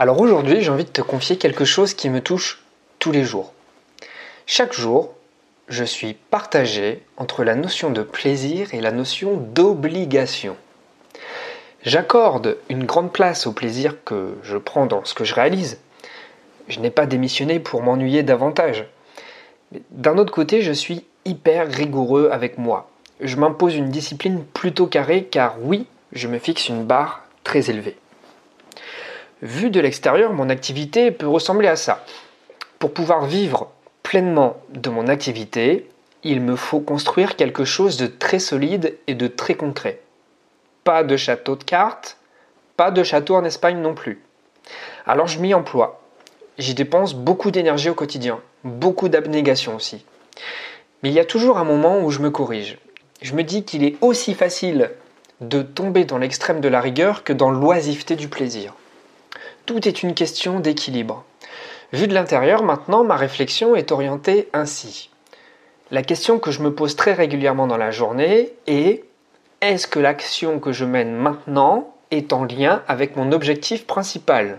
Alors aujourd'hui, j'ai envie de te confier quelque chose qui me touche tous les jours. Chaque jour, je suis partagé entre la notion de plaisir et la notion d'obligation. J'accorde une grande place au plaisir que je prends dans ce que je réalise. Je n'ai pas démissionné pour m'ennuyer davantage. D'un autre côté, je suis hyper rigoureux avec moi. Je m'impose une discipline plutôt carrée car oui, je me fixe une barre très élevée. Vu de l'extérieur, mon activité peut ressembler à ça. Pour pouvoir vivre pleinement de mon activité, il me faut construire quelque chose de très solide et de très concret. Pas de château de cartes, pas de château en Espagne non plus. Alors je m'y emploie. J'y dépense beaucoup d'énergie au quotidien, beaucoup d'abnégation aussi. Mais il y a toujours un moment où je me corrige. Je me dis qu'il est aussi facile de tomber dans l'extrême de la rigueur que dans l'oisiveté du plaisir. Tout est une question d'équilibre. Vu de l'intérieur, maintenant, ma réflexion est orientée ainsi. La question que je me pose très régulièrement dans la journée est est-ce que l'action que je mène maintenant est en lien avec mon objectif principal?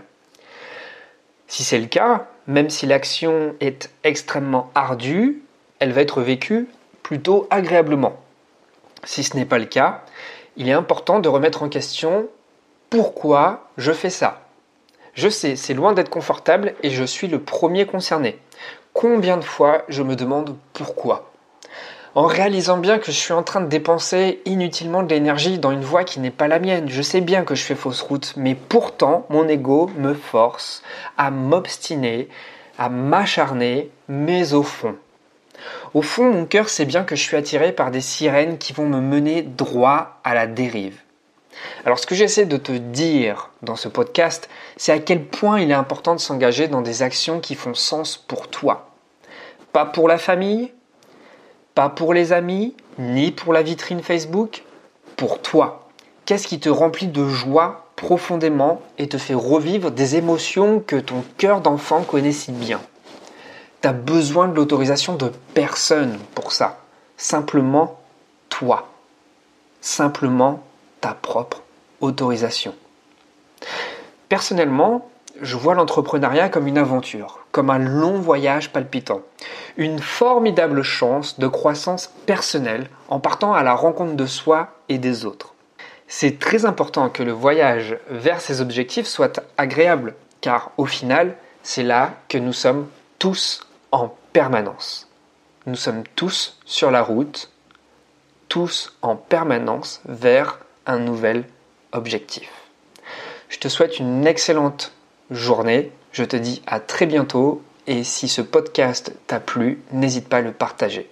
Si c'est le cas, même si l'action est extrêmement ardue, elle va être vécue plutôt agréablement. Si ce n'est pas le cas, il est important de remettre en question pourquoi je fais ça. Je sais, c'est loin d'être confortable et je suis le premier concerné. Combien de fois je me demande pourquoi? En réalisant bien que je suis en train de dépenser inutilement de l'énergie dans une voie qui n'est pas la mienne, je sais bien que je fais fausse route, mais pourtant mon ego me force à m'obstiner, à m'acharner, mais au fond. Au fond, mon cœur sait bien que je suis attiré par des sirènes qui vont me mener droit à la dérive. Alors ce que j'essaie de te dire dans ce podcast, c'est à quel point il est important de s'engager dans des actions qui font sens pour toi. Pas pour la famille, pas pour les amis, ni pour la vitrine Facebook, pour toi. Qu'est-ce qui te remplit de joie profondément et te fait revivre des émotions que ton cœur d'enfant connaît si bien? Tu as besoin de l'autorisation de personne pour ça. Simplement toi. Simplement ta propre autorisation. Personnellement, je vois l'entrepreneuriat comme une aventure, comme un long voyage palpitant, une formidable chance de croissance personnelle en partant à la rencontre de soi et des autres. C'est très important que le voyage vers ces objectifs soit agréable, car au final, c'est là que nous sommes tous en permanence. Nous sommes tous sur la route, tous en permanence vers un nouvel objectif. Je te souhaite une excellente journée. Je te dis à très bientôt et si ce podcast t'a plu, n'hésite pas à le partager.